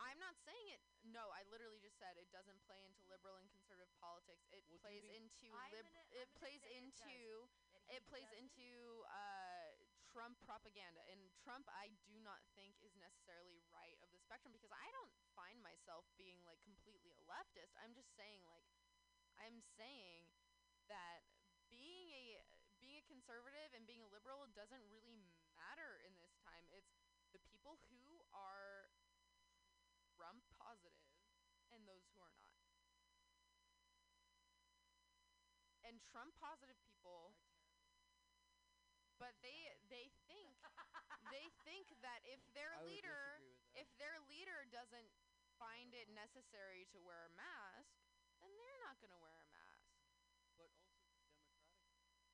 I'm not saying it. No, I literally just said it doesn't play into liberal and conservative politics. It Well, plays into lib. gonna- it I'm plays say it into. it plays doesn't- into uh, Trump propaganda, and Trump, I do not think is necessarily right of the spectrum because I don't find myself being like completely a leftist. I'm just saying like, I'm saying that being a being a conservative and being a liberal doesn't really matter in this time. It's the people who are Trump positive and those who are not. And Trump positive people but they they think they think that if their I leader disagree with that. if their leader doesn't find it necessary to wear a mask, then they're not going to wear a mask. but also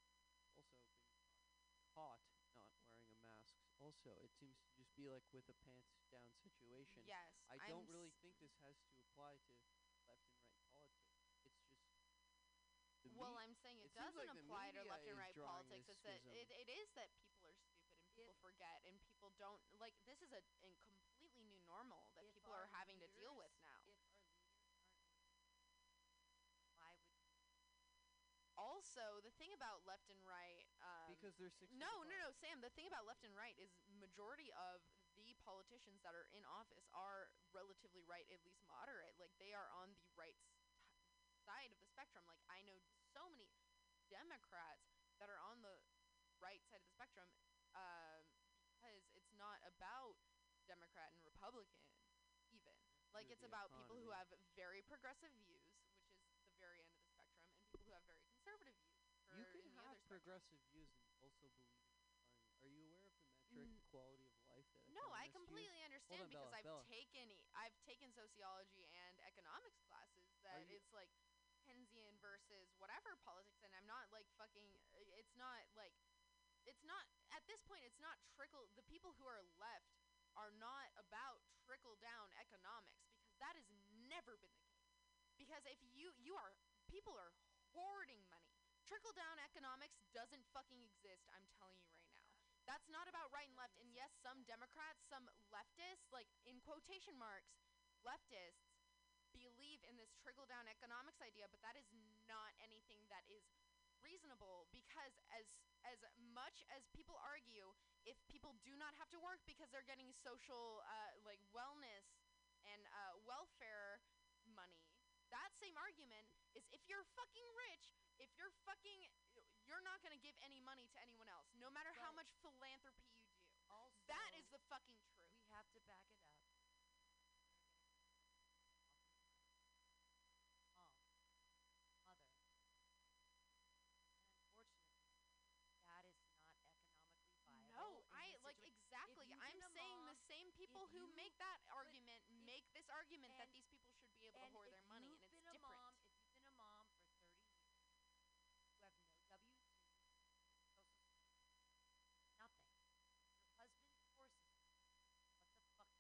Democratic also been caught not wearing a mask. Also, it seems to just be like with a pants down situation. Yes, I I'm don't really s- think this has to apply to left and right politics. It's just the well, I'm saying it, it doesn't like apply to left and right politics. It's that it, it is that people are stupid and people If- forget and people don't like. This is a, a completely new normal that If people are having to deal with now. If our leaders aren't, why would Also, the thing about left and right. Um, because they're six. No, no, no, Sam. The thing about left and right is majority of the politicians that are in office are relatively right, at least moderate. Like they are on the right side of the spectrum. Like I know so many Democrats that are on the right side of the spectrum um, because it's not about Democrat and Republican even. Like it's about people who have very progressive views, which is the very end of the spectrum, and people who have very conservative views. You can in the have spectrum. progressive views and also believe in economy. Are you aware of the metric Mm. quality of life that No, I economists use? completely understand on, because Bella, I've Bella. taken e- I've taken sociology and economics classes that it's like Versus whatever politics, and I'm not like fucking. uh, It's not like it's not at this point. It's not trickle. The people who are left are not about trickle down economics because that has never been the case. Because if you you are people are hoarding money. Trickle down economics doesn't fucking exist. I'm telling you right now. That's not about right and left. And yes, some Democrats, some leftists, like in quotation marks, leftists believe in this trickle down economics idea, but that is not anything that is reasonable because as as much as people argue if people do not have to work because they're getting social uh, like wellness and uh, welfare money that same argument is if you're fucking rich if you're fucking you're not going to give any money to anyone else no matter how much philanthropy you do. Also that is the fucking truth. we have to back it up. Mom, mother. And unfortunately, that is not economically viable. No, in I this like situa- exactly. you've I'm saying the same people who make that argument make this argument that these people should be able to hoard their money, and it's different. Mom, if you've been a mom for 30 years, you have no W two, nothing. Your husband you. What the fuck do you have? You're-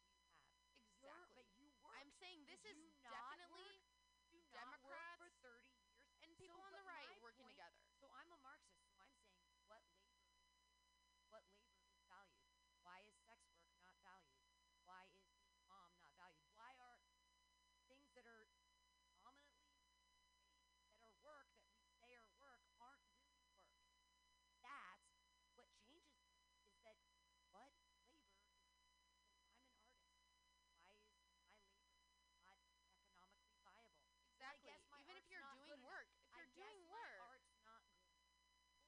exactly. but you work. I'm saying this is not definitely work? do not work Democrats for 30 years. and So, people on but the right my working point- together. So I'm a Marxist, so I'm saying what labor is what labor is valued. Why is sex work not valued? Why is being a mom not valued? Why are things that are prominently paid, that are work that we say are work aren't really work? That's what changes this is that what labor is so I'm an artist. Why is my labor not economically viable? And I Exactly. guess my Even if art's you're not doing good enough. work, if I you're guess doing my work, art's not good enough.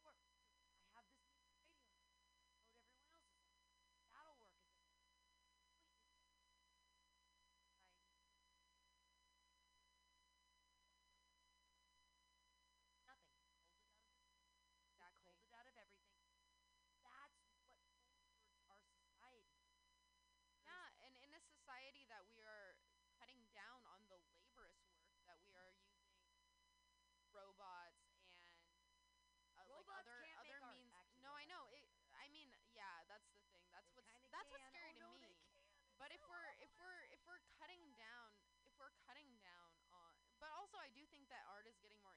Or I have this Mutiny Radio now. Promote everyone else's art. That'll work as a point is that society nothing. Culled it out of the exactly. culled it out of everything. That's what forwards our society. Yeah, and in a society that we are cutting down on the laborious work, that we are using robots and uh, like Robots other can't other make art. means. Actually, no, I robots know. can. It, I mean, yeah, that's the thing. That's They what's kinda that's what's can. scary oh, to no, me. They can. It's But if we're if we're if we're cutting down if we're cutting down on but also I do think that art is getting more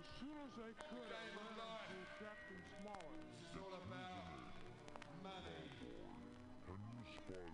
as soon as they could Game learned life. through Captain Smollett. This is all about money. Can you spy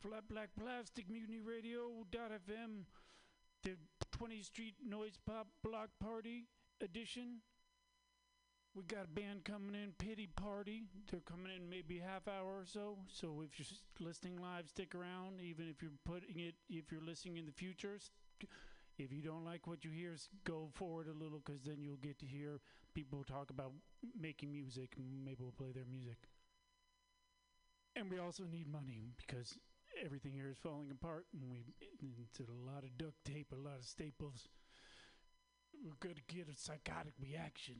Flat Black Plastic Mutiny Radio FM, the 20th Street Noise Pop Block Party edition. We got a band coming in, Pity Party. They're coming in maybe half hour or so. So if you're listening live, stick around. Even if you're putting it, if you're listening in the future, if you don't like what you hear, go forward a little because then you'll get to hear people talk about making music. Maybe we'll play their music. And we also need money because everything here is falling apart, and we it's a lot of duct tape, a lot of staples. We're gonna get a psychotic reaction.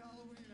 Halloween.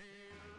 Don't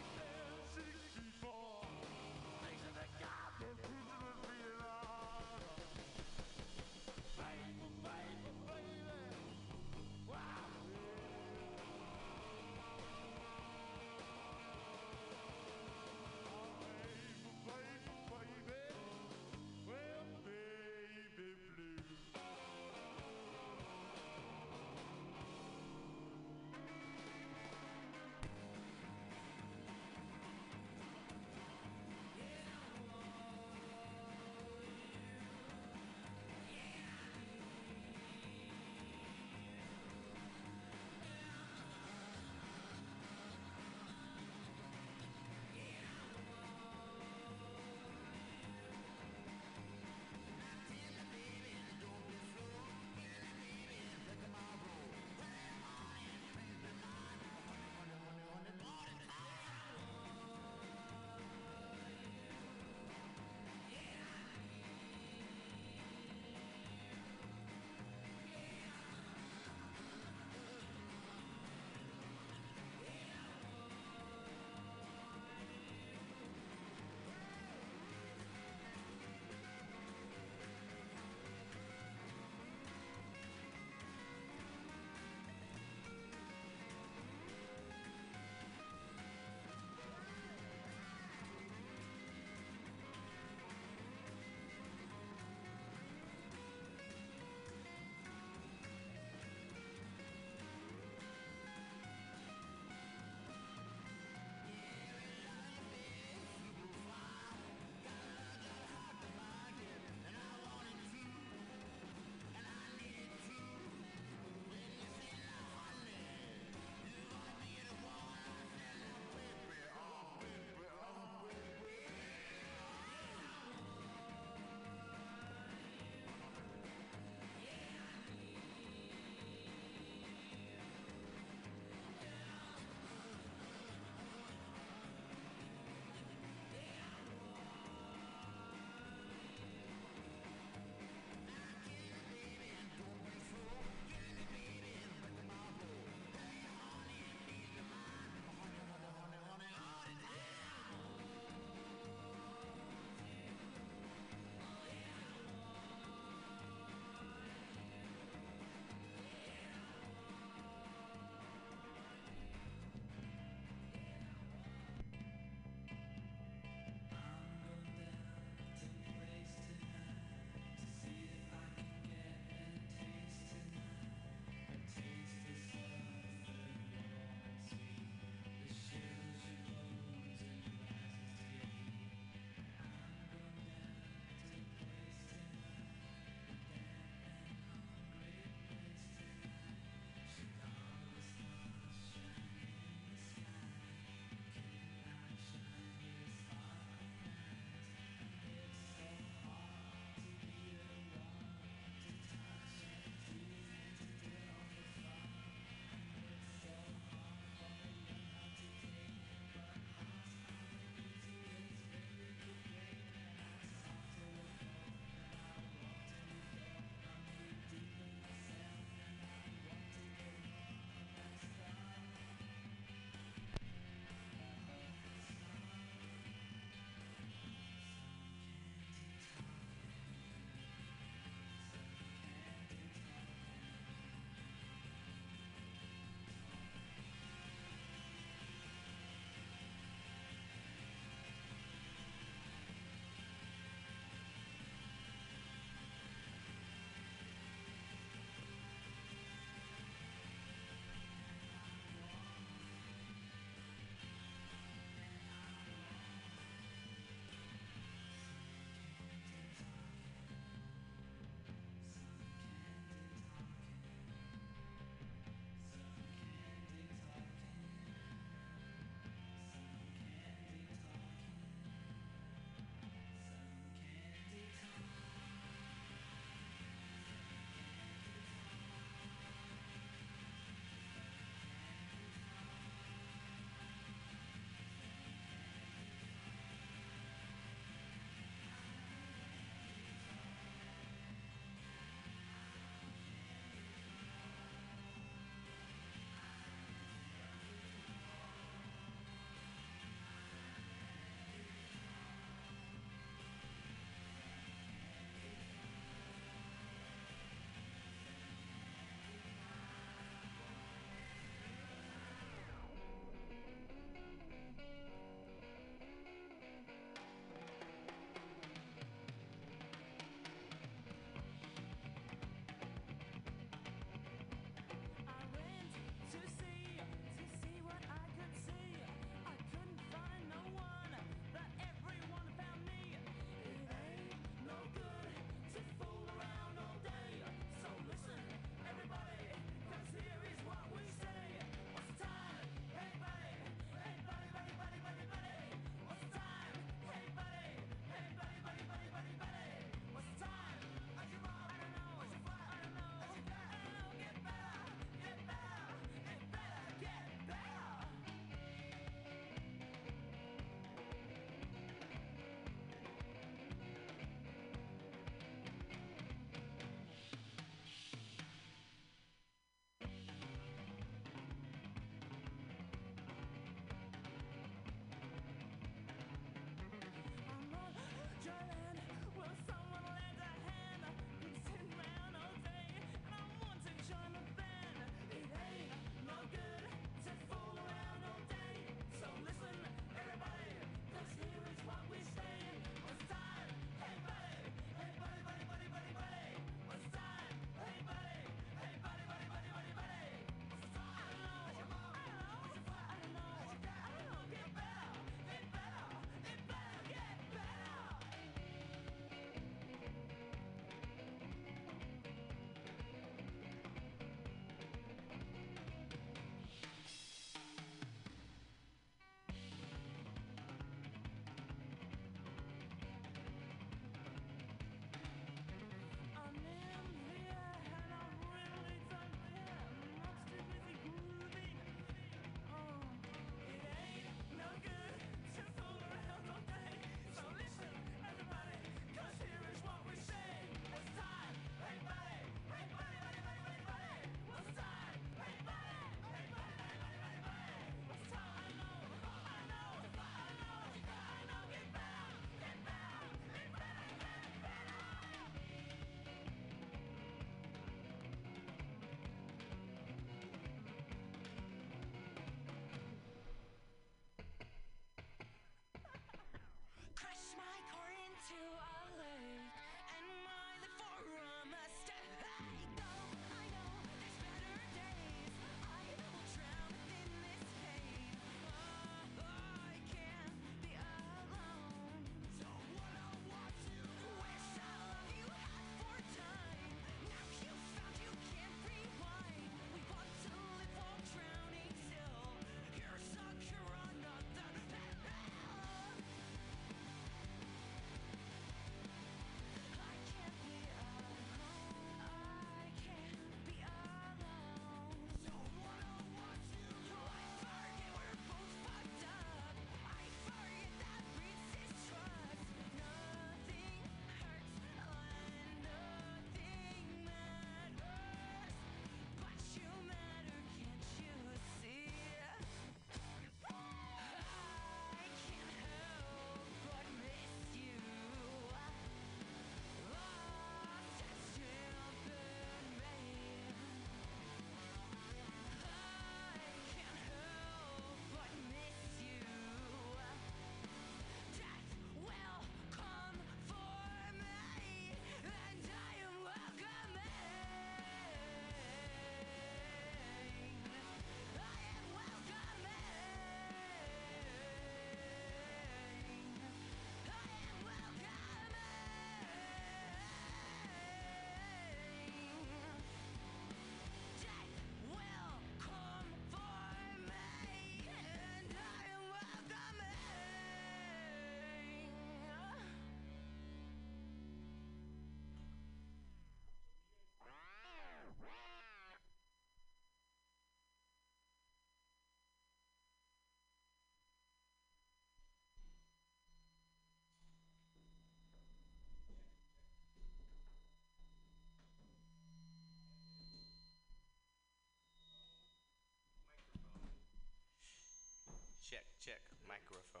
Check, check. Microphone.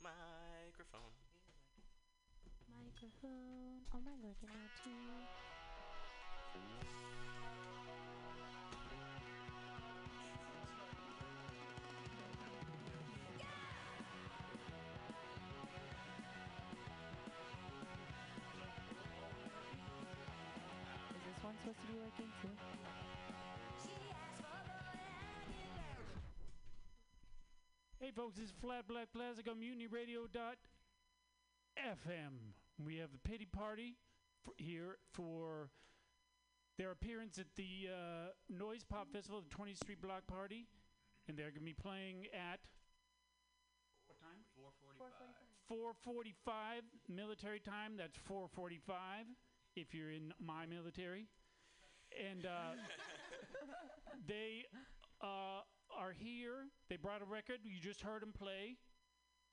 Microphone. Microphone. Oh my lord, you're now too. Is this one supposed to be working too? Hey, folks, this is Flat Black Classic on MutinyRadio.fm. We have the Pity Party f- here for their appearance at the uh, Noise Pop Festival, the 20th Street Block Party, and they're going to be playing at what time? 4:45 military time. That's 4:45 if you're in my military, and uh, they uh, are here. They brought a record. You just heard them play,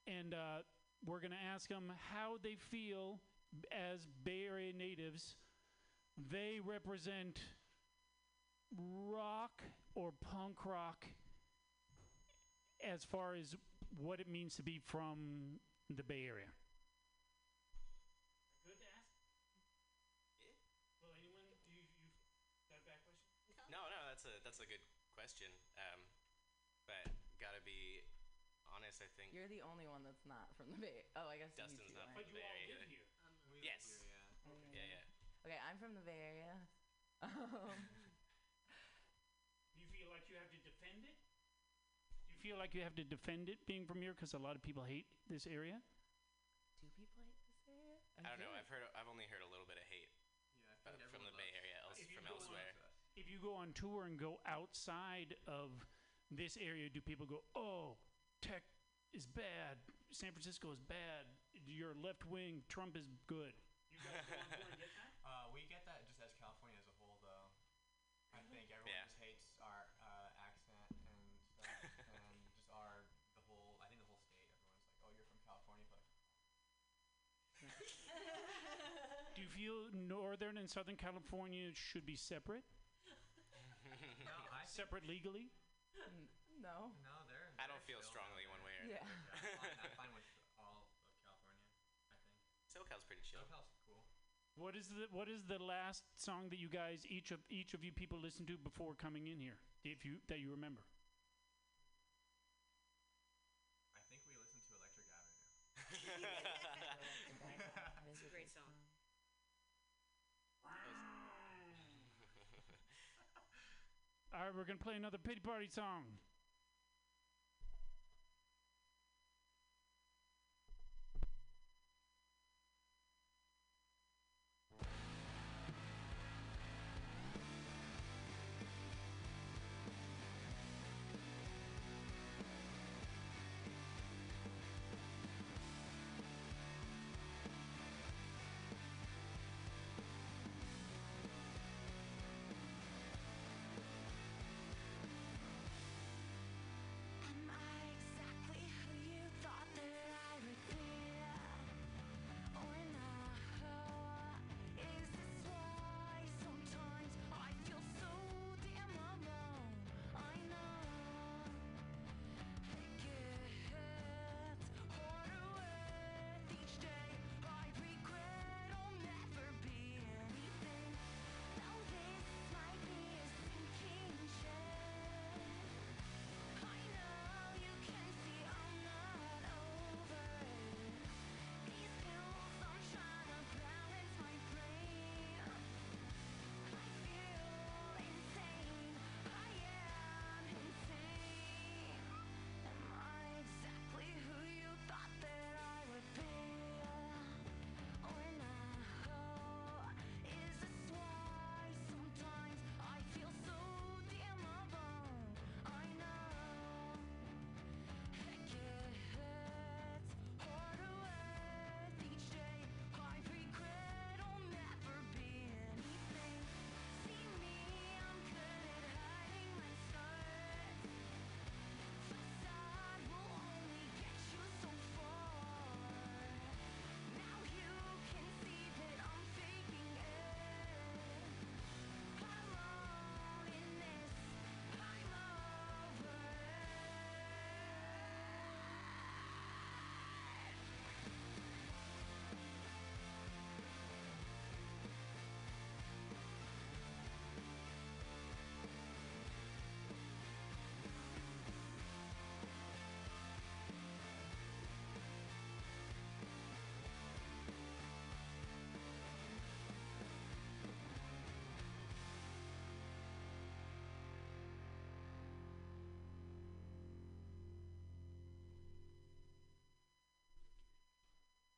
and uh, we're going to ask them how they feel as Bay Area natives. They represent rock or punk rock as far as what it means to be from the Bay Area. Good to ask. Well, anyone, do you, you got a bad question? No, no, that's a that's a good question. Honest. I think You're the only one that's not from the Bay. Oh, I guess you Dustin's two not aren't. from the Bay Area. either. here. Yes. Oh, Yeah, yeah. Okay, I'm from the Bay Area. Um, Do you feel like you have to defend it? Do you feel like you have to defend it being from here because a lot of people hate this area? do people hate this area? I don't know. I've heard. I've only heard a little bit of hate uh, from the Bay Area, else from elsewhere. If you go on tour and go outside of this area, do people go, "Oh, tech is bad. San Francisco is bad. You're left wing. Trump is good." You guys go on get that? Uh, we get that just as California as a whole, though. I think everyone Yeah. just hates our uh, accent and stuff, and just our the whole. I think the whole state. Everyone's like, "Oh, you're from California," but Do you feel Northern and Southern California should be separate? no, I Separate legally? N- no. no, they're. I don't feel strongly one way or Yeah. another. Yeah, I'm I'm fine with all of California. I think. SoCal's pretty chill. SoCal's cool. What is the what is the last song that you guys each of each of you people listened to before coming in here? If you that you remember. I think we listened to Electric Avenue. It's a great song. All right, we're gonna play another pity party song.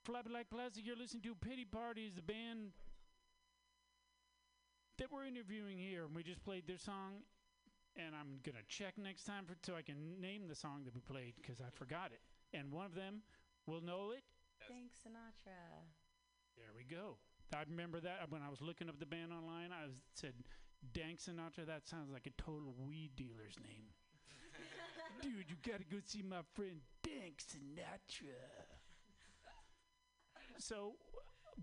Flappy Like Plastic, you're listening to Pity Party is the band that we're interviewing here. We just played their song, and I'm going to check next time for, so I can name the song that we played because I forgot it. And one of them will know it. Thanks, Sinatra. There we go. I remember that uh, when I was looking up the band online. I was, said, Dank Sinatra. That sounds like a total weed dealer's name. Dude, you gotta go see my friend Dank Sinatra. So,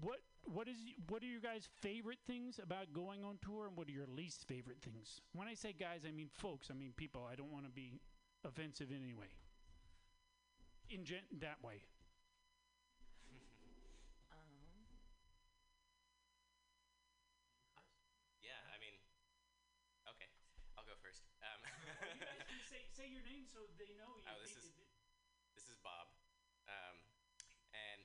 what what is what are your guys' favorite things about going on tour, and what are your least favorite things? When I say guys, I mean folks. I mean people. I don't want to be offensive in any way. In gen- that way. Um, Yeah, I mean, okay, I'll go first. Um, say say your name so they know you. Oh, this is this is Bob, um, and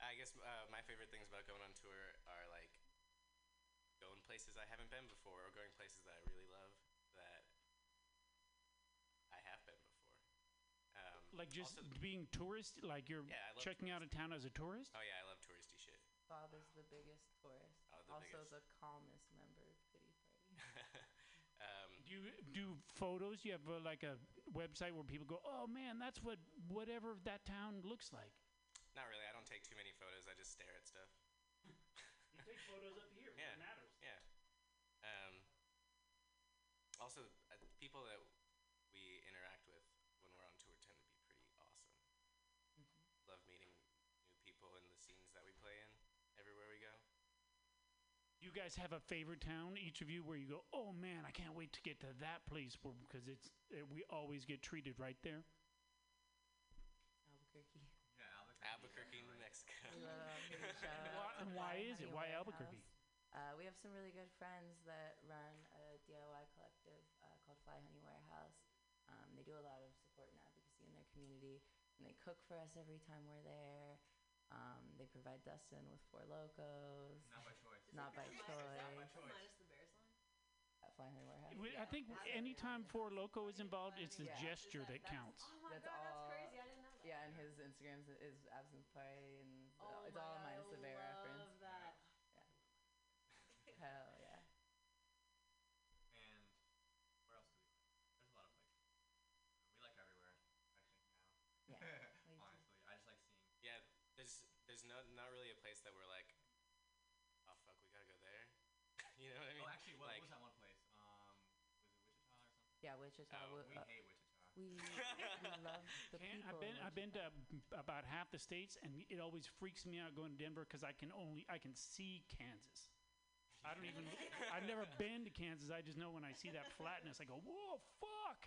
I guess uh, my favorite things about going on tour are like going places I haven't been before, or going places that I really love that I have been before. Um, like just also- being tourist, like you're Yeah, I love checking out a town as a tourist. oh yeah, I love touristy shit. Bob is the biggest tourist. Oh, the also biggest. the calmest member of Pity Party. um, Do you do photos? You have uh, like a website where people go, "Oh man, that's what whatever that town looks like." not really. Take too many photos. I just stare at stuff. You take photos up here. Yeah. It matters. Yeah. Um, also, uh, people that we interact with when we're on tour tend to be pretty awesome. Love meeting new people in the scenes that we play in everywhere we go. You guys have a favorite town, each of you, where you go, "Oh man, I can't wait to get to that place," because it's uh, we always get treated right there. Albuquerque. Yeah, Albuquerque. Albuquerque, New Mexico. We love Big shout out Why- and why is it? Why Albuquerque? Uh, we have some really good friends that run a DIY collective uh, called Fly Honey Warehouse. Um, they do a lot of support and advocacy in their community, and they cook for us every time we're there. Um, they provide Dustin with Four Lokos. Not by choice. Not by choice. Not by choice. Minus the Bear's line. Fly Honey Warehouse. I think anytime Four Loko is involved, it's the Yeah. gesture that That's- counts. Oh my That's god, that's all- crazy. I didn't know that. Yeah, and his Instagram is absence party, and it's all- Oh it's my all God, minus the bear I reference. love that. Hell yeah. And where else do we like? There's a lot of places. We like everywhere, I think now. Yeah. Honestly, I just like seeing. Yeah, there's there's no not really a place that we're like, oh fuck, we gotta go there. you know what I mean? Oh, actually, what, like, what was that one place? Um, was it Wichita or something? Yeah, Wichita. Oh, We uh, hate Wichita. We, we love the Can't- people. I've been I've been to about half the states, and it always freaks me out going to Denver because I can only I can see Kansas. I don't even. I've never been to Kansas. I just know when I see that flatness, I go, "Whoa, fuck!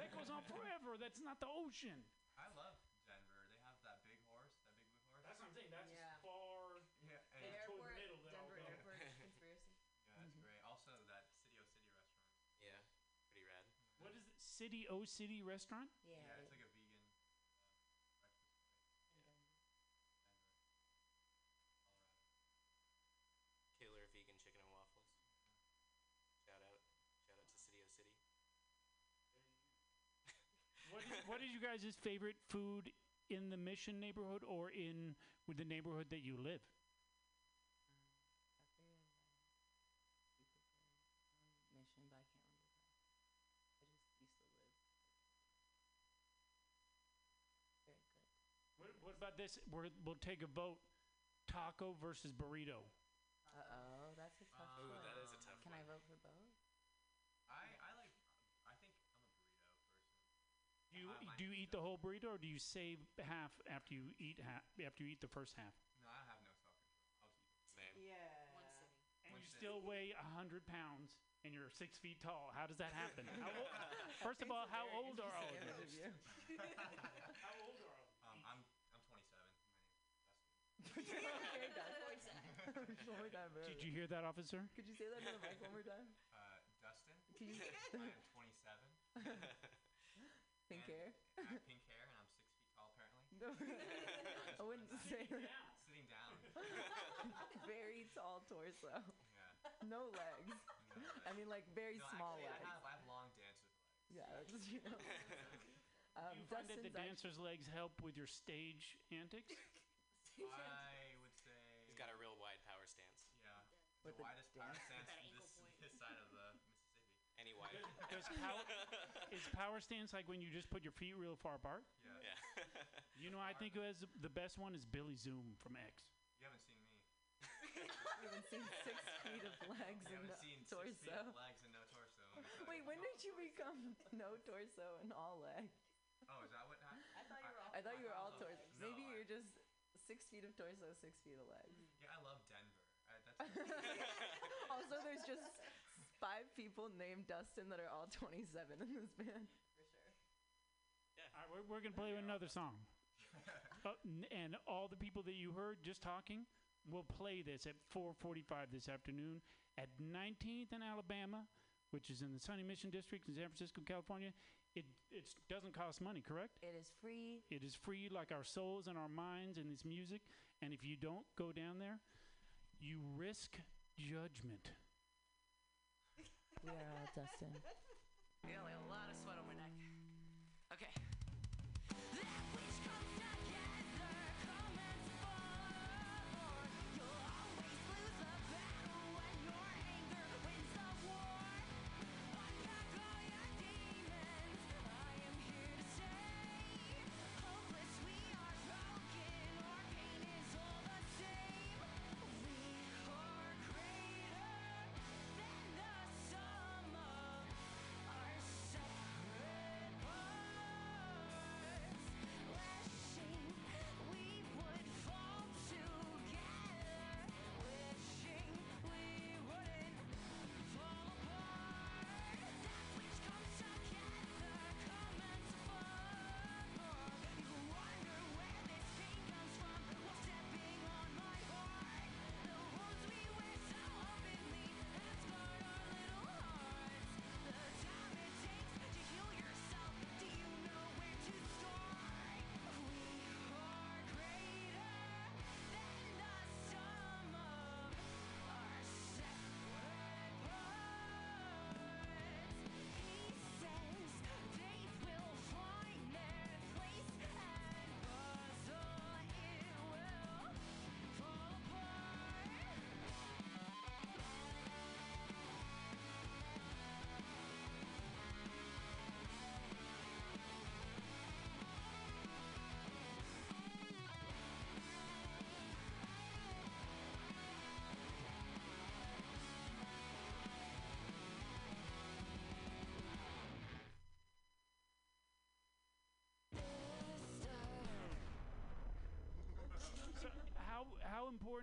That goes on forever. That's not the ocean." I love Denver. They have that big horse, that big blue horse. That's what I'm saying. That's Yeah. as far. yeah, The and It's toward the airport, middle that I'll Denver go. airport conspiracy. yeah, that's great. Also, that City O City restaurant. yeah, pretty rad. What is it? City O City Restaurant? Yeah. Yeah, it's like a vegan uh, breakfast place. and, Denver, Colorado. Killer vegan chicken and waffles. Shout out, shout out to City O City. What is, what is you guys' favorite food in the Mission neighborhood or in with the neighborhood that you live? um, out there, uh, you could say, um, Mission, but I can't remember the past. I just used to live. Very good. What, what about this? We're, we'll take a vote: taco versus burrito. Uh oh, that's a tough Ooh, one. that is a tough Can one. I vote for both? I I like. I think I'm a burrito person. Do you I like do you eat the whole burrito, or do you save half after you eat half after you eat the first half? No, I have no self control. I'll just eat. Same. Yeah. One city. And One you sitting. still weigh a hundred pounds, and you're six feet tall. How does that happen? how old, first of all, how old are all of Image you? you. How old are all? Um, I'm I'm 27. My name's Dustin. okay, Dustin. One more time. Did you hear that, officer? Could you say that in the mic one more time? Uh, Dustin. Can you I am 27. pink hair? I have pink hair, and I'm six feet tall apparently. No, I wouldn't say that. Sitting down. Very tall torso. Yeah. No legs. No, I mean, like very no, small actually, legs. I have, I have long dancer's legs. Yeah, that's you know. Um, Do you find that the Dustin's actu- dancer's legs help with your stage antics? I would say. He's got a real wide power stance. Yeah. With the widest the power stance That this, this side of the Mississippi. Any wide. Does power, is power stance like when you just put your feet real far apart? Yeah. Yeah. You know, I think who has the best one is Billy Zoom from X. You haven't seen me. We haven't seen six feet of legs You and haven't seen torso. six feet of legs and no torso. Wait, when did you become no torso and all leg? Oh, is that what happened? I thought you were all. I thought you were all torso. No, Maybe I- you're just six feet of torso, six feet of legs. Yeah, I love Denver. I, that's also, there's just five people named Dustin that are all 27 in this band. For sure. All right, we're, we're gonna play another song, uh, n- and all the people that you heard just talking will play this at 4:45 this afternoon at 19th and Alabama, which is in the Sunny Mission District in San Francisco, California. It it doesn't cost money, correct? It is free. It is free, like our souls and our minds and this music. And if you don't go down there, you risk judgment. We are all Dustin. Yeah, a lot of sweat on my neck. Okay.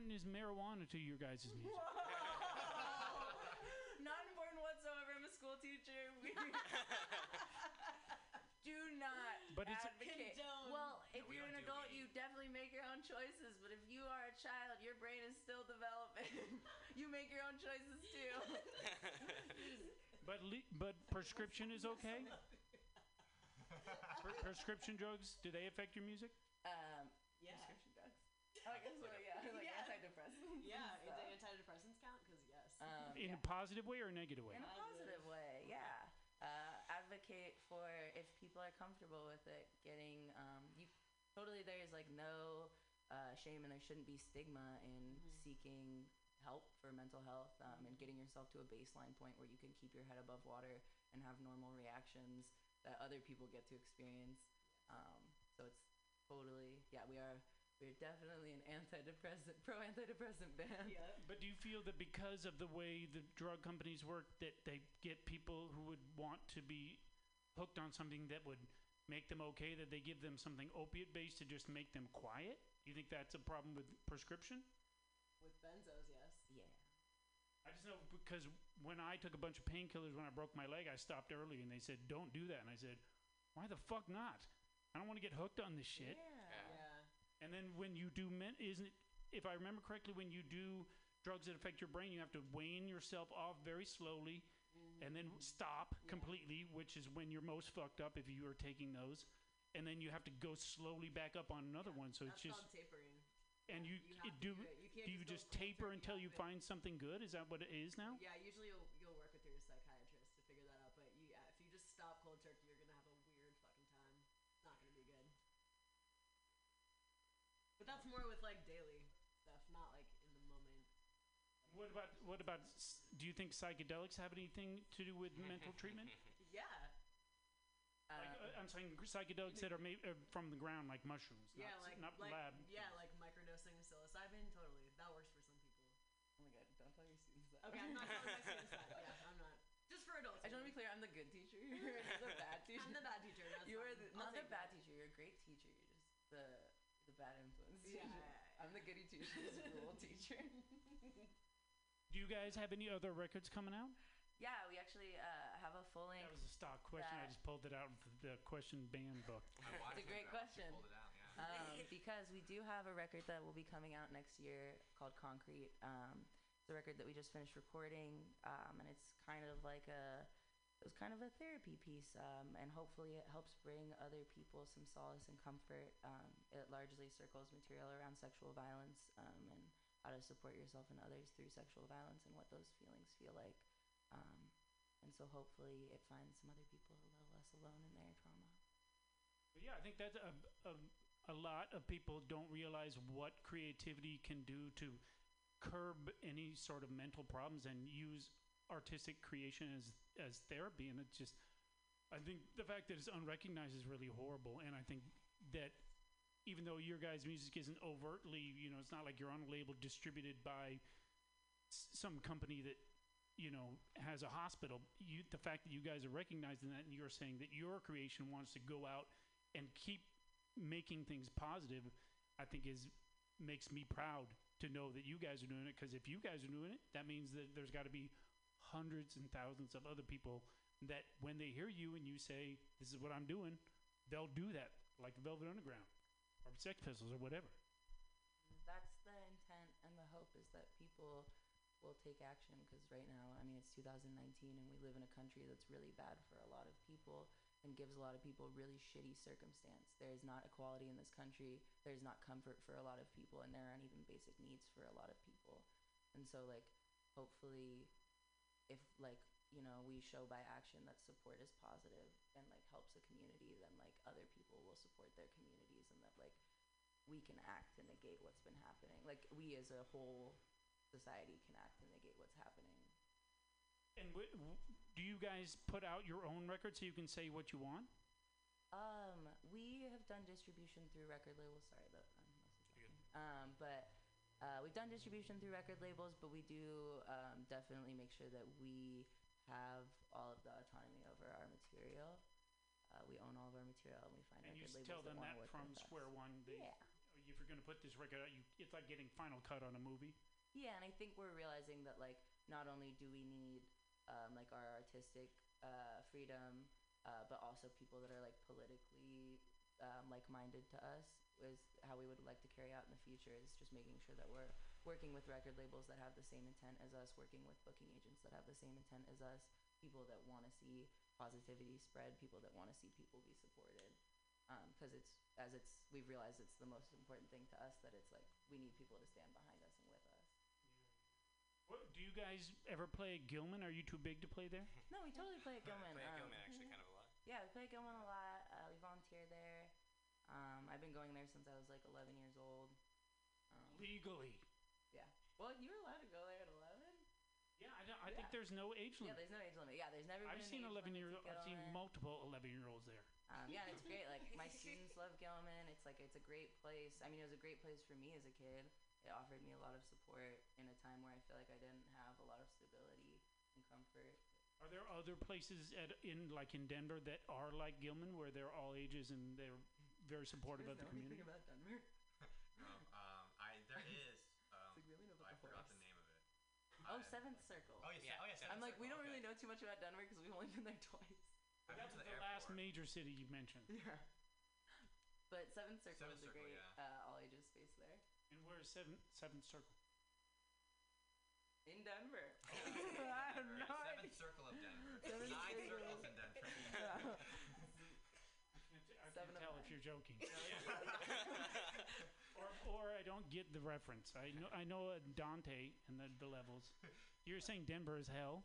Important is marijuana to your guys' music? Not important whatsoever. I'm a school teacher. We do not But it's- advocate. Condone. Well, if we you're an adult, weed. you definitely make your own choices. But if you are a child, your brain is still developing. you make your own choices too. But le- but prescription is okay. Pre- prescription drugs do they affect your music? um, Yeah. prescription drugs. I guess so. Yeah. Um, In yeah. a positive way or a negative way? in a positive way yeah uh, advocate for if people are comfortable with it getting um, you totally there is like no uh, shame and there shouldn't be stigma in seeking help for mental health um, and getting yourself to a baseline point where you can keep your head above water and have normal reactions that other people get to experience um, so it's totally yeah we are we're definitely an antidepressant pro antidepressant band Yep. But do you feel that because of the way the drug companies work, that they get people who would want to be hooked on something that would make them okay, that they give them something opiate based to just make them quiet? Do you think that's a problem with prescription? With benzos, yes. yeah I just know because when I took a bunch of painkillers when I broke my leg, I stopped early and they said, don't do that. And I said, why the fuck not? I don't want to get hooked on this shit. yeah Yeah. And then when you do, men- isn't it, if I remember correctly, when you do drugs that affect your brain, you have to wane yourself off very slowly and then stop completely, which is when you're most fucked up if you are taking those. And then you have to go slowly back up on another one. So That's it's just, tapering. and you, You it have to do, do. You do you just just taper until you it. find something good? Is that what it is now? Yeah, usually you'll you'll work with your psychiatrist to figure that out. But you, yeah, if you just stop cold turkey, you're gonna have a weird fucking time. It's not gonna be good. But that's more with like daily stuff, not like in the moment. What about what about? s- Do you think psychedelics have anything to do with mental treatment? Yeah. Like, Uh, uh, I'm saying psychedelics that are made uh, from the ground, like mushrooms. yeah, not, like not like lab. yeah, like microdosing of psilocybin. Totally, that works for some people. Oh my god, don't tell your students that. Okay, I'm not telling my students that. Yeah, I'm not. Just for adults. I just want to be clear, I'm the good teacher. You're the bad teacher. I'm the bad teacher. That's you are fine. the, I'll not the take bad that. teacher. You're a great teacher. You're just the the bad influence. Yeah, teacher. yeah, yeah, I'm the goody two shoes rule teacher. Do you guys have any other records coming out? Yeah, we actually uh, have a full length. That was a stock question. I just pulled it out of the question band book. It's a great question. Um, because we do have a record that will be coming out next year called Concrete. Um, it's a record that we just finished recording, um, and it's kind of like a it was kind of a therapy piece, um, and hopefully it helps bring other people some solace and comfort. Um, it largely circles material around sexual violence um, and how to support yourself and others through sexual violence and what those feelings feel like. Um, and so hopefully it finds some other people a little less alone in their trauma. Yeah, I think that's a, a, a lot of people don't realize what creativity can do to curb any sort of mental problems and use artistic creation as as therapy. And it just, I think the fact that it's unrecognized is really horrible. And I think that even though your guys' music isn't overtly, you know, it's not like you're on a label distributed by s- some company that you know has a hospital you the fact that you guys are recognizing that and you're saying that your creation wants to go out and keep making things positive i think is makes me proud to know that you guys are doing it because if you guys are doing it that means that there's got to be hundreds and thousands of other people that when they hear you and you say this is what i'm doing they'll do that like the velvet underground or sex pistols or whatever. That's the intent and the hope is that people will take action because right now i mean it's 2019 and we live in a country that's really bad for a lot of people and gives a lot of people really shitty circumstance. There is not equality in this country. There's not comfort for a lot of people and there aren't even basic needs for a lot of people. And so like hopefully if like you know we show by action that support is positive and like helps the community then like other people will support their communities and that like we can act and negate what's been happening. Like we as a whole society can act and negate what's happening. And w- w- do you guys put out your own record so you can say what you want? Um we have done distribution through record labels. Sorry that. I'm mostly talking. um but uh, we've done distribution through record labels, but we do um, definitely make sure that we have all of the autonomy over our material. Uh, we own all of our material, and we find and you record labels tell that them that work from square one they, Yeah. if you're going to put this record out you it's like getting final cut on a movie Yeah, and I think we're realizing that like not only do we need um, like our artistic uh, freedom, uh, but also people that are like politically um, like-minded to us is how we would like to carry out in the future is just making sure that we're working with record labels that have the same intent as us, working with booking agents that have the same intent as us, people that want to see positivity spread, people that want to see people be supported. Because it's as it's we've realized it's the most important thing to us that it's like we need people to stand behind us and with us. what, do you guys ever play at Gilman are you too big to play there No, we totally play at Gilman. Play at um, Gilman actually kind of a lot. Yeah, we play at Gilman a lot. Uh, we volunteer there. Um, I've been going there since I was like 11 years old. Um, legally yeah. Well, you were allowed to go there at 11. yeah I, don't, I think there's no age limit. Yeah, there's no age limit. Yeah, there's never. I've seen an age 11 limit year get I've seen there. multiple 11 year olds there Um, yeah, it's great. Like my students love Gilman. It's like it's a great place. I mean, it was a great place for me as a kid. It offered me a lot of support in a time where I feel like I didn't have a lot of stability and comfort. Are there other places at in like in Denver that are like Gilman, where they're all ages and they're very supportive of the community? about Denver? No, um, I there is. Um, It's like we only know about I the forgot horse. the name of it. Oh, I- Seventh Circle. Oh, yeah, oh, yeah, I'm Seventh like, we don't really know too much about Denver because we've only been there twice. I've been was to the the last airport. major city you mentioned. Yeah. But Seventh Circle Seventh is a Circle, great yeah. uh, all ages space there And where's seventh seventh circle? in Denver. Oh, I have Denver. no Seventh idea. Circle of Denver. Seventh Nine Circle. circles in Denver. I you're joking. or, or I don't get the reference. I know I know Dante and the, the levels. You're saying Denver is hell?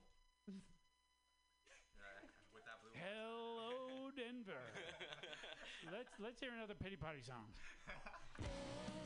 With that blue. Hello, Denver. let's let's hear another pity party song.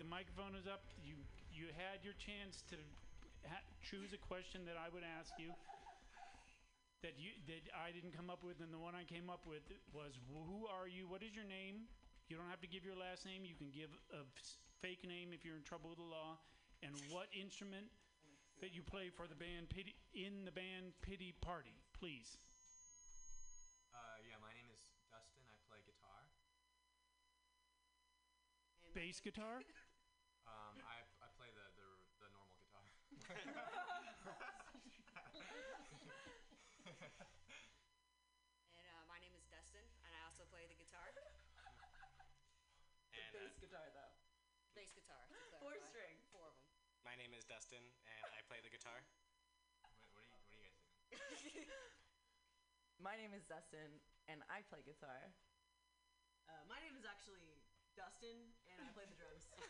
the microphone is up. You you had your chance to ha- choose a question that I would ask you. That you that I didn't come up with, and the one I came up with was, "Who are you? What is your name?" You don't have to give your last name. You can give a f- fake name if you're in trouble with the law. And what instrument that you play for the band Pity in the band Pity Party, please. Uh, yeah, my name is Dustin. I play guitar. Bass guitar. Um, I, I play the, the, the normal guitar. And uh, my name is Dustin, and I also play the guitar. The And, bass uh, guitar though. Bass guitar. Four clarify. string. Four of them. My name is Dustin, and I play the guitar. what, what, are you, what are you guys doing? My name is Dustin, and I play guitar. Uh, my name is actually Dustin, and I play the drums.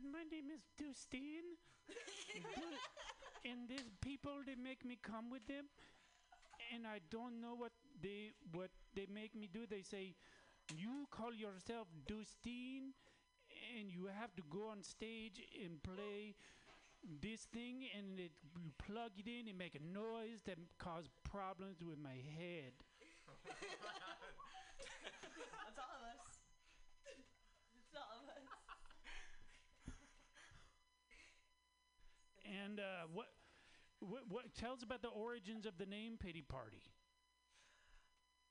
My name is Dustin. And these people they make me come with them and I don't know what they what they make me do. They say you call yourself Dustin and you have to go on stage and play this thing and it you plug it in and make a noise that cause problems with my head. That's all of us. That's all of us. And uh, what, what what tell us about the origins of the name Pity Party?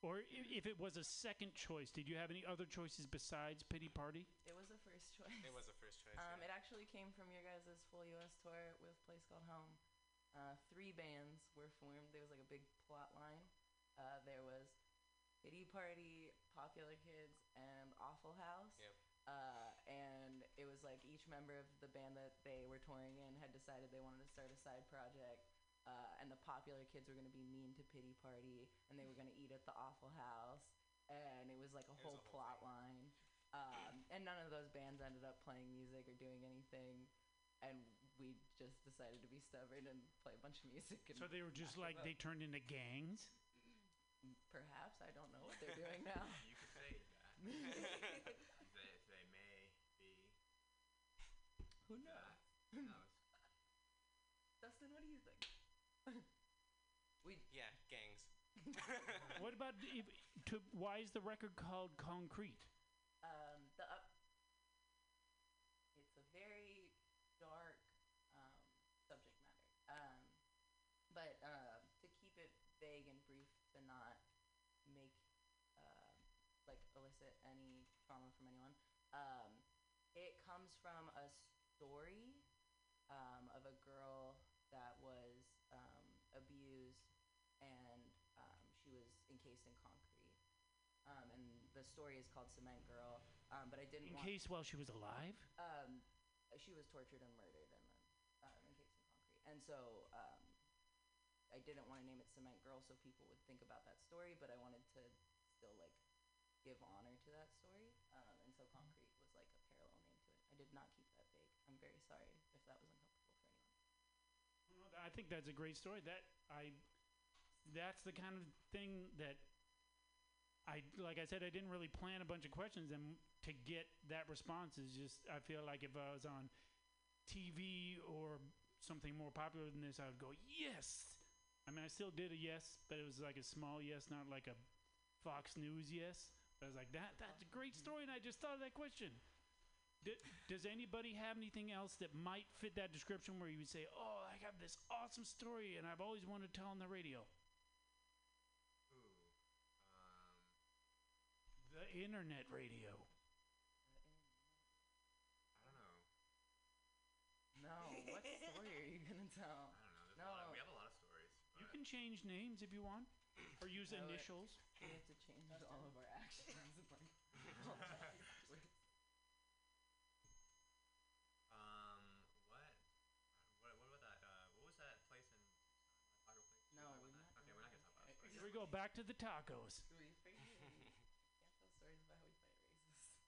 Or i- if it was a second choice, did you have any other choices besides Pity Party? It was the first choice. It was the first choice. Um, yeah. it actually came from your guys' full U.S. tour with a place called Home. Uh, three bands were formed. There was like a big plot line. Uh, there was Pity Party, Popular Kids, and Awful House. Yep. Uh, and it was like each member of the band that they were touring in had decided they wanted to start a side project. Uh, and the popular kids were going to be mean to Pity Party, and they were going to eat at the Awful House, and it was like a It whole a whole plot thing. line. Um, and none of those bands ended up playing music or doing anything, and we just decided to be stubborn and play a bunch of music. And So they were just like they turned into gangs. perhaps I don't know what they're doing now. You could say that. they, they may be. Who knows? That. Who knows? Dustin, what do you think? we yeah, gangs. what about if, to why is the record called Concrete? um, the up. It's a very dark um, subject matter. Um, but uh, to keep it vague and brief, to not make uh, like elicit any trauma from anyone, um, it comes from a story um, of a girl that was um, abused and um, she was encased in concrete. Um, and the story is called Cement Girl. Um, but I didn't In case while she was alive? Um, she was tortured and murdered and then um, encased in concrete. And so um, I didn't want to name it Cement Girl so people would think about that story, but I wanted to still like give honor to that story. Um, and so Concrete was like a parallel name to it. I did not keep that vague. I'm very sorry if that was uncomfortable for anyone. I think that's a great story. That I, that's the kind of thing that I like. I said I didn't really plan a bunch of questions, and to get that response is just. I feel like if I was on TV or something more popular than this, I would go yes. I mean, I still did a yes, but it was like a small yes, not like a Fox News yes. But I was like, that that's a great story, and I just thought of that question. D- does anybody have anything else that might fit that description where you would say, "Oh, I have this awesome story, and I've always wanted to tell on the radio"? Ooh. Um, The internet radio. I don't know. No, what story are you gonna tell? I don't know. No. of, we have a lot of stories. You can change names if you want, or use No, initials. We have to change all of our actions. and, like, all that afterwards. Um, what? What? What about that? Uh, what was that place in Tucson? Taco place? Did we No, talk we're about not that? Okay, we're not gonna talk about Uh, it. Here we go back to the tacos. We figured we can't tell stories about how we fight racist.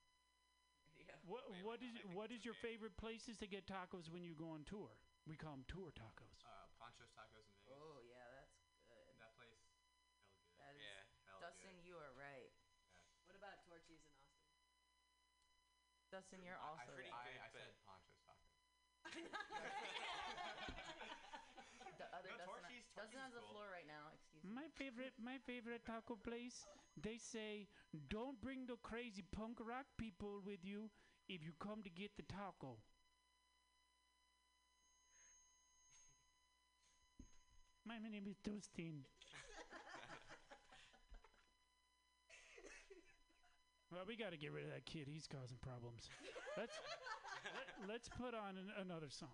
Radio. What Wait, what wait, is I think what it's is your favorite places to get tacos when you go on tour? We call them tour tacos. Uh, Poncho's Tacos in Vegas. Oh yeah, that's good. That place, hell good. That is Yeah. hell Dustin, good. you are right. Yes. What about Torchy's in Austin? Dustin, you're I- also I, pretty right. Good, I but- said Poncho's tacos. The other No, Dustin, Torchy's- Dustin has the cool. floor right now. Excuse me. My favorite, my favorite taco place. They say, "Don't bring the crazy punk rock people with you if you come to get the taco." My name is Dustin. Well, we got to get rid of that kid. He's causing problems. Let's let, let's put on an, another song.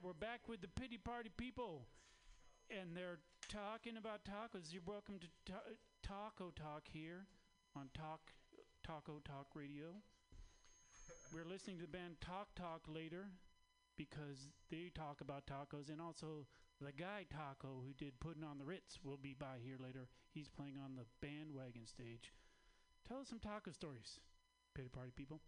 Right, we're back with the pity party people, and they're talking about tacos. You're welcome to ta- Taco Talk here on Talk Taco Talk Radio. We're listening to the band Talk Talk later because they talk about tacos, and also the guy Taco who did Putting on the Ritz will be by here later. He's playing on the bandwagon stage. Tell us some taco stories, pity party people.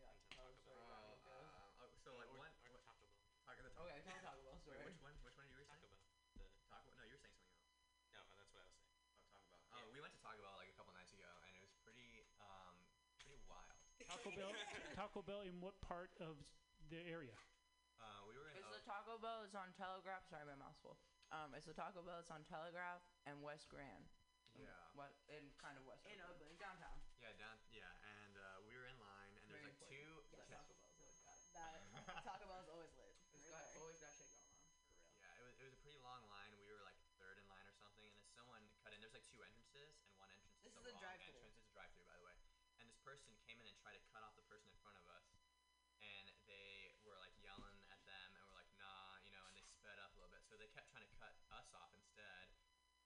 Uh, oh, so like one. what- Taco Bell. Taco, the Okay, tell Taco Bell story. Wait, which one? Which one you were saying? Taco Bell. The Taco. No, you were saying something else. no, that's what I was saying. Oh, Taco Bell. Oh, we went to Taco Bell like a couple nights ago, and it was pretty, um, pretty wild. Taco Bell, Taco Bell in what part of the area? Uh, we were in. It's Oak- the Taco Bell. It's on Telegraph. Sorry, my mouth's full. Um, it's the Taco Bell. It's on Telegraph and West Grand. Yeah. What in kind of West In Oakland. Oakland, downtown. Yeah, down. Yeah, and uh, we were in line, and there's Very like two. Yes, yeah, Taco Bell's always got. That Taco Bell's always lit. It's Right got there. always got shit going on for real. Yeah, it was, it was a pretty long line. We were like third in line or something, and then someone cut in. There's like two entrances, and one entrance This is is the a wrong drive-thru. entrance. It's a drive-through, by the way. And this person came in and tried to cut off the person in front of us, and they were like yelling at them, and we're like, nah, you know, and they sped up a little bit. So they kept trying to cut us off instead,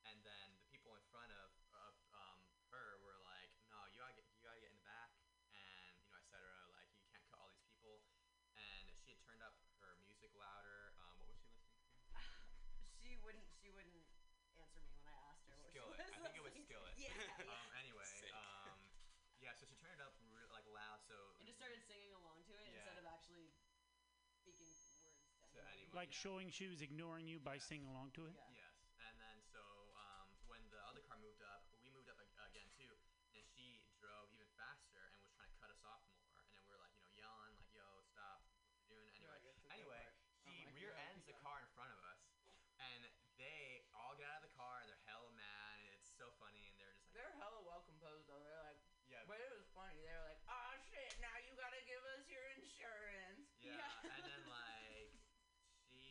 and then the people in front of of um, her were like, no, you gotta get you gotta get in the back, and you know, etc. Like you can't cut all these people. And she had turned up her music louder. Um, what was she listening to? She wouldn't. She wouldn't answer me when I asked her. What Skillet. She was I think it was. Skillet. Yeah. um, anyway, Sick. um, yeah. So she turned it up re- like loud. So and just started singing along to it Yeah. instead of actually speaking words to To anyone. anyone. Like yeah. showing she was ignoring you by singing along to it? Yeah.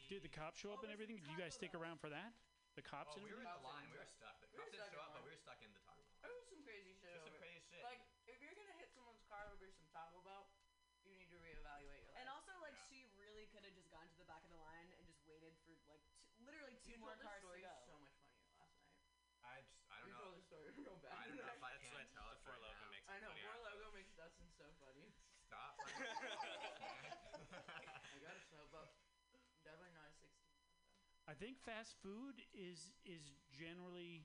Did the cops show up Oh, and everything? Did you guys stick around for that? The cops Oh, and we were everything? in the line. We were stuck. The we were cops didn't show up, but we were stuck in the Taco Bell. There was some crazy shit Just some crazy shit. Like, if you're gonna hit someone's car over some Taco Bell, you need to reevaluate your life. And also, like, yeah. she really could have just gone to the back of the line and just waited for like t- literally two You more told this cars to story go. so much funnier last night. I just I don't You know. told the story real bad. I don't know if I That's can what tell it for right Loko now. makes I know. funny. Four Loko makes Dustin so funny. Stop. I got a sub, but definitely not a 16. I think fast food is is generally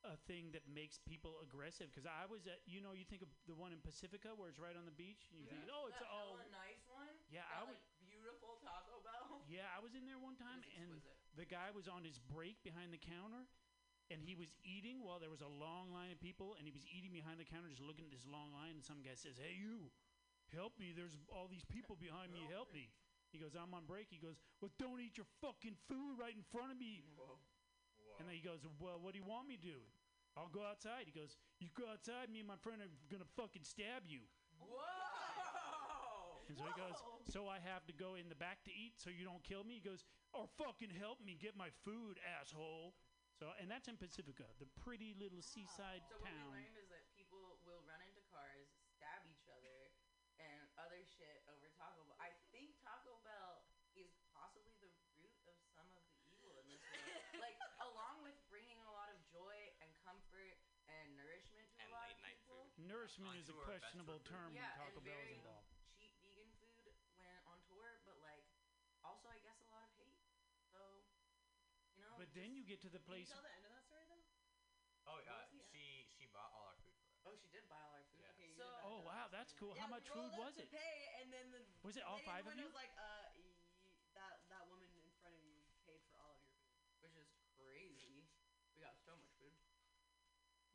a thing that makes people aggressive. Because I was at, you know, you think of the one in Pacifica where it's right on the beach, and you think, oh, it's that all. hella nice one. Yeah, that, I would- like, beautiful Taco Bell. Yeah, I was in there one time, and the guy was on his break behind the counter, and he was eating while there was a long line of people, and he was eating behind the counter, just looking at this long line, and some guy says, "Hey, you, help me! There's all these people behind me. Help me!" He goes, "I'm on break." He goes, "Well, don't eat your fucking food right in front of me." Whoa. And then he goes, "Well, what do you want me to do?" I'll go outside. He goes, "You go outside. Me and my friend are gonna fucking stab you." Whoa! And so he goes, So I have to go in the back to eat so you don't kill me? He goes, Or fucking help me get my food, asshole. So, and that's in Pacifica, the pretty little seaside So town. Nourishment is a tour, best questionable food. term Yeah, when Taco and Bell is very involved. cheap vegan food when on tour, but like also I guess a lot of hate. So, you know. But then you get to the Can you place. tell the end of that story though? Oh, What uh, was the- she she bought all our food for us. Oh, she did buy all our food. Yeah. Okay, you So- did back Oh wow, up. that's cool. Yeah, How we much food rolled up was to it? Pay, and then the Was it all lady at five the of window you? was like, uh, y- that that woman in front of you paid for all of your food. which is crazy. We got so much food.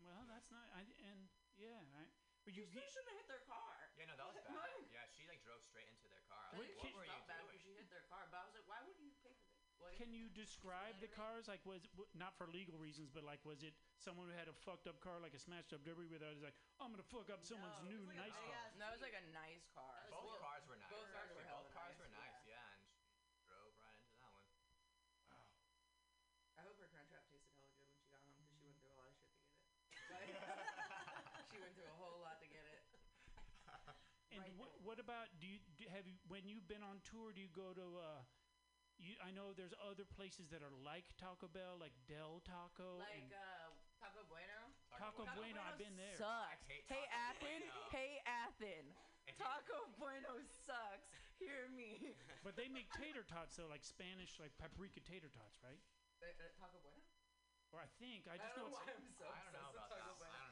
Well, that's not. I, and yeah, right. but you She shouldn't have hit their car. Yeah, no, that was bad. yeah, she like drove straight into their car. I was it like, what just were you felt bad doing? she hit their car. But I was like, why would you pay for this? Well, Can you describe the cars? Like, was w- not for legal reasons, but like, was it someone who had a fucked up car, like a smashed up Derby, where I was like, I'm gonna fuck up someone's No, it new was like a nice big car. ass No, it was like a nice car. That was Both Well, cars were nice. both cars were Actually, hella both cars nice, were nice. yeah. Yeah, and she drove right into that one. I hope her crunch wrap tasted hella good when she got home because she went through a lot of shit to get it. But she went through a whole lot to get it. And Right wh- there. What about do you do, have you when you've been on tour? Do you go to? Uh, you, I know there's other places that are like Taco Bell, like Del Taco. Like uh, Taco Bueno. Taco Taco Bueno, I've been there. Sucks. Hey Taco Athen. Bueno. Hey Athen. Taco Bueno sucks. Hear me. but they make tater tots though, like Spanish, like paprika tater tots, right? Uh, uh, Taco Bueno. Or I think I I just don't know know it's, why I'm so I don't know about with that. Taco one. I Bueno.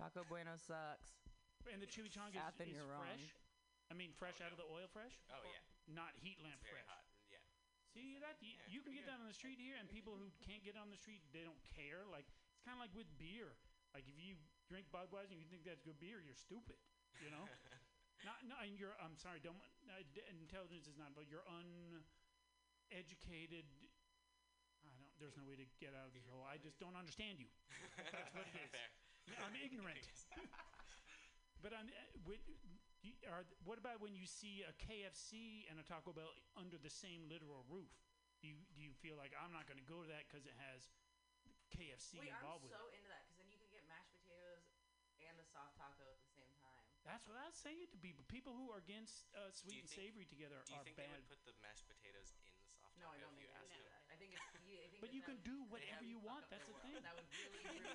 Taco Bueno sucks. and the chimichanga is, Athen, is you're wrong. fresh. I mean, fresh Oh, out of the oil, fresh, Oh yeah, not heat lamp it's very fresh. hot. Yeah. See that you, Yeah, you can get good. that on the street here, and people who can't get on the street, they don't care. Like it's kind of like with beer. Like if you drink Budweiser and you think that's good beer, you're stupid. You know. not, not, and you're. I'm sorry. Don't. Uh, d- intelligence is not, but you're uneducated. I don't. There's no way to get out of this hole. I just don't understand you. That's what it is. Fair. I'm ignorant. But I'm. Uh, when, you, are, what about when you see a KFC and a Taco Bell under the same literal roof? Do you do you feel like I'm not going to go to that because it has KFC Wait, I'm with so it? into that because then you can get mashed potatoes and a soft taco at the same time. That's what I was saying to people. People who are against uh, sweet and think- savory together Do you are think they bad. would put the mashed potatoes in the soft No, I don't if think you they asked would do them? that. I think it's. You, I think But you can do whatever you want. That's the thing. That would really ruin.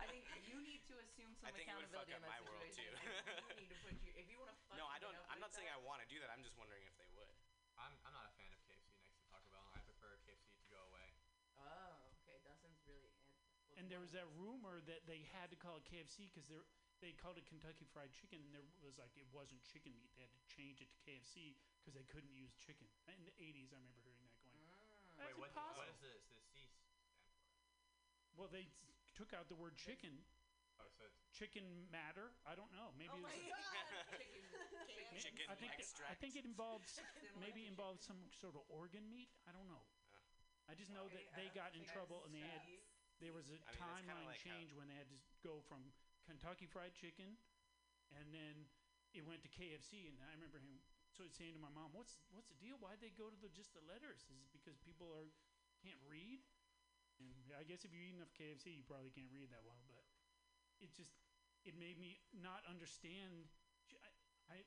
I think you need to assume some I think it would fuck accountability up in that my world, situation. too. you need to put your. If you want to fuck No, I don't. I'm like not saying I want to do that. I'm just wondering if they would. I'm, I'm not a fan of KFC next to Taco Bell. I prefer KFC to go away. Oh, okay. Dustin's really. Anti- well, And there was that rumor that they had to call it KFC because they they called it Kentucky Fried Chicken, and there was like it wasn't chicken meat. They had to change it to KFC because they couldn't use chicken. In the 80s, I remember hearing that going. That's Wait, what, impossible. what does the, the C stand for? Well, they s- took out the word chicken. Oh, so it's Chicken matter? I don't know. Maybe Oh my it's a- god! Chicken. Maybe- Chicken I think I extract. think it involves Similar maybe to involves some sort of organ meat. I don't know. Uh. I just know that they got in trouble and they had there was a I mean, kinda timeline like how- change when they had to go from Kentucky Fried Chicken, and then it went to KFC. And I remember him so saying to my mom, "What's what's the deal? Why'd they go to the just the letters? Is it because people are can't read?" And I guess if you eat enough KFC, you probably can't read that well. But it just it made me not understand. j- I, I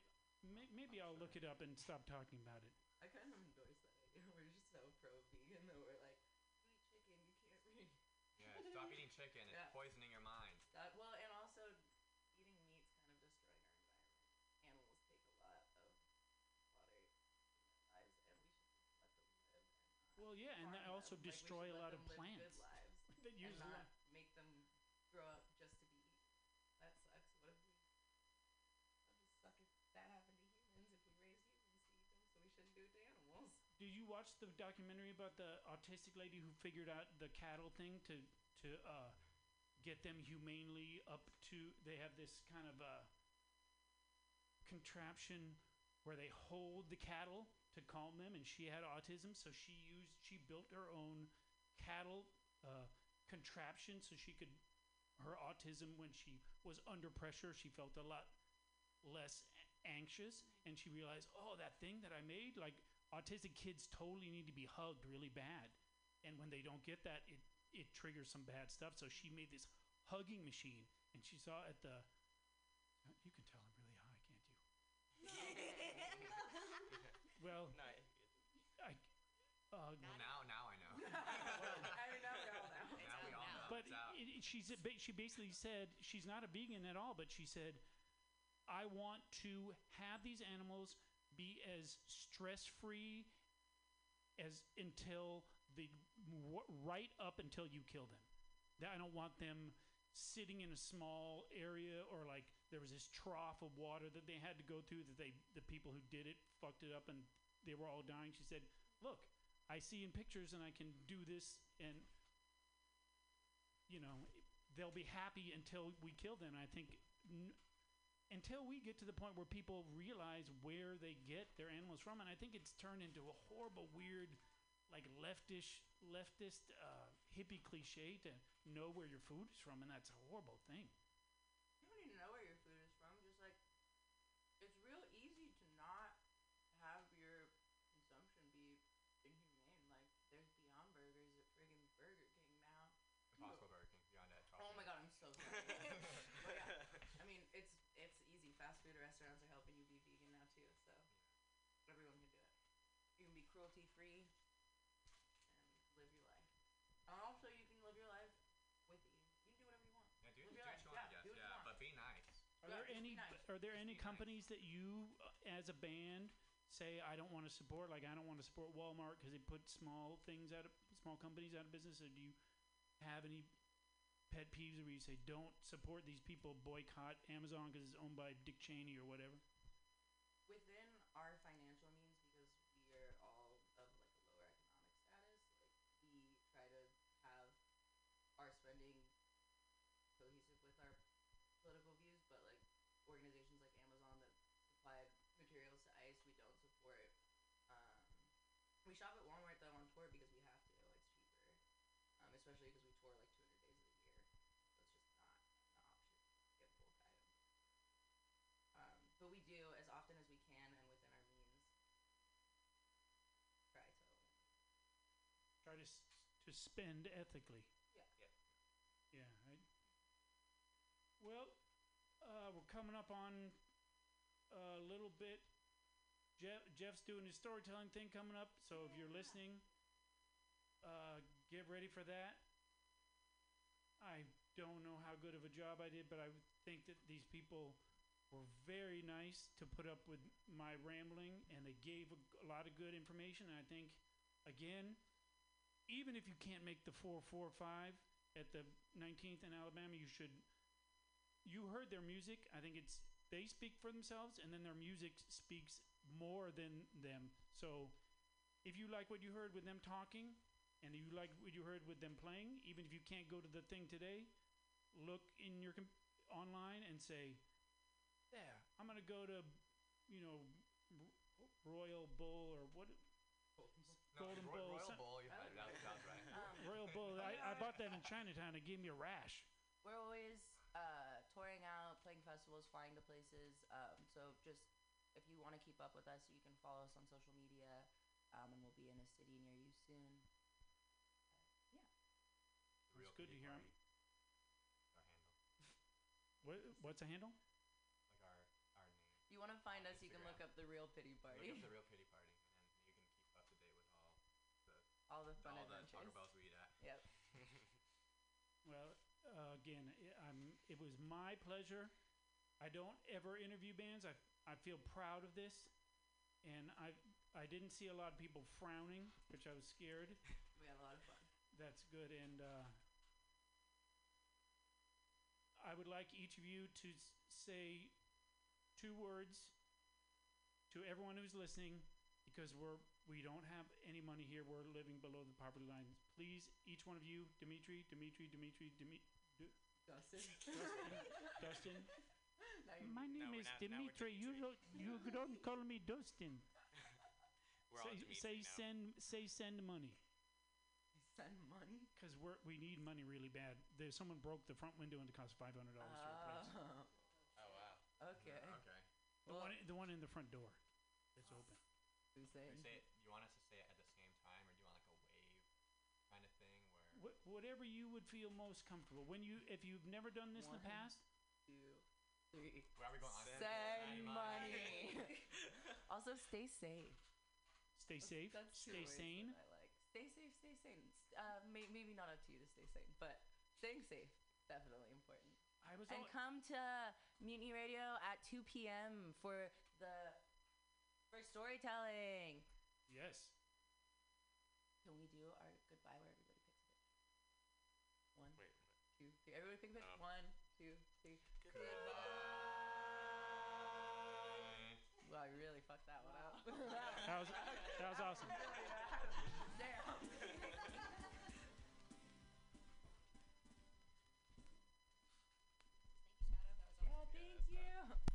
may, maybe I'll look it up and stop talking about it. I kind of endorse that idea. We're just so pro vegan that we're like, you eat chicken, you can't read. Yeah, stop eating chicken. It's Yeah. poisoning your mind. That, well, and also eating meat's kind of destroying our environment. Animals take a lot of water in their lives, and we should just let them live. And not Well, yeah, and that also. Like, destroy a lot of plants that use and not make them grow up just to be eaten. That sucks. What if we? That just suck if that happened to humans. If we raised humans to eat them, so we shouldn't do it to animals. Did you watch the documentary about the autistic lady who figured out the cattle thing to to uh, get them humanely up to? They have this kind of uh, contraption where they hold the cattle to calm them, and she had autism, so she used she built her own cattle uh, contraption so she could her autism when she was under pressure she felt a lot less anxious and she realized oh that thing that i made like autistic kids totally need to be hugged really bad. And when they don't get that it it triggers some bad stuff so she made this hugging machine and she saw at the you can tell i'm really high can't you well No, i uh, Well, now, now I know. I mean, now we all know. now we all know. but it, it- she's a ba- she basically said she's not a vegan at all but she said i want to have these animals be as stress free as until the w- right up until you kill them that i don't want them sitting in a small area or like there was this trough of water that they had to go through that they the people who did it fucked it up and they were all dying she said look i see in pictures and i can do this and you know, they'll be happy until we kill them. I think n- until we get to the point where people realize where they get their animals from, and I think it's turned into a horrible, weird, like leftish, leftist, uh, hippie cliche to know where your food is from, and that's a horrible thing. You don't need to know where your food is from. Just like it's real easy to not have your consumption be inhumane. Like there's Beyond Burgers at friggin' Burger King now. Impossible Burger King. Beyond that. Oh my god, I'm so sorry. but yeah, I mean it's it's easy. Fast food restaurants are helping you be vegan now too, so everyone can do it. You can be cruelty free and live your life. And also, you can live your life with eating. You can do whatever you want. Yeah, do, Live do your what life. you want, I Yeah, guess. do what you Yeah, want. but be nice. Are Yeah, there just any are there any companies that you uh, as a band say I don't want to support like I don't want to support Walmart because they put small things out of small companies out of business or do you have any pet peeves where you say don't support these people boycott Amazon because it's owned by Dick Cheney or whatever? Within our financial means because we are all of like a lower economic status like we try to have our spending cohesive with our political views but like organizations like amazon that supplied materials to ice we don't support um, we shop at walmart though on tour because we have to it's cheaper. Um, especially because we tour like 200 days of the year. So it's just not an option to get bulk items um, but we do as often as we can and within our means. Try to try to s- to spend ethically. Yeah. Yeah. yeah I, well uh, we're coming up on a little bit Jeff, Jeff's doing his storytelling thing coming up so if you're listening uh, get ready for that I don't know how good of a job I did but I think that these people were very nice to put up with my rambling and they gave a, lot of good information and I think again even if you can't make the 445 at the 19th in Alabama, you should. You heard their music. I think it's they speak for themselves, and then their music speaks more than them. So, if you like what you heard with them talking, and you like what you heard with them playing, even if you can't go to the thing today, look in your com- online and say, "Yeah, I'm gonna go to, you know, R- Royal Bull or what." No, Golden Roy- Bull, Royal some- Bull. You had it. That was, that right. Um, Royal Bull. I, I bought that in Chinatown. It gave me a rash. we're always uh, touring out playing festivals flying to places um, so just if you want to keep up with us you can follow us on social media um, and we'll be in a city near you soon Uh, yeah Real It's good to Pity hear 'em. Party. Our handle. What, what's a handle? Like our our name. If you want to find on us, you can look up the real pity party. Look up the real pity party, and then you can keep up to date with all the All the fun all the adventures. Taco Bells we eat at. Yep. Well, uh, again, i- I'm. It was my pleasure. I don't ever interview bands. I I feel proud of this, and I I didn't see a lot of people frowning, which I was scared. We had a lot of fun. That's good, and uh, I would like each of you to s- say two words to everyone who's listening, because we're we don't have any money here. We're living below the poverty line. Please, each one of you, Dimitri, Dimitri, Dimitri, Dimitri. Dustin. Dustin. Now My name we're is not- now we're Dimitri. You don't you don't call me Dustin. We're say Dimitri say now. send say send money. Send money. Because we're we need money really bad. There's someone broke the front window and it cost five hundred dollars to replace. Oh, Oh wow. okay. Okay. The Well- one the one in the front door. It's open. Who's Should saying? we say it, you want us to say it at the same time, or do you want like a wave kind of thing where? Wh- whatever you would feel most comfortable. When you if you've never done this in the past, Two, three. Where are we going? on? Send money. also, stay safe. stay safe, That's two stay sane. I like. Stay safe, stay sane. Uh, may- maybe not up to you to stay sane, but staying safe definitely important. I was And come to Mutiny Radio at 2 p.m. for the for storytelling. yes. Can we do our goodbye where everybody picks a pitch? One, Wait. two, three. Everybody pick a pitch. Um, One, two, that was that was awesome. yeah, thank you.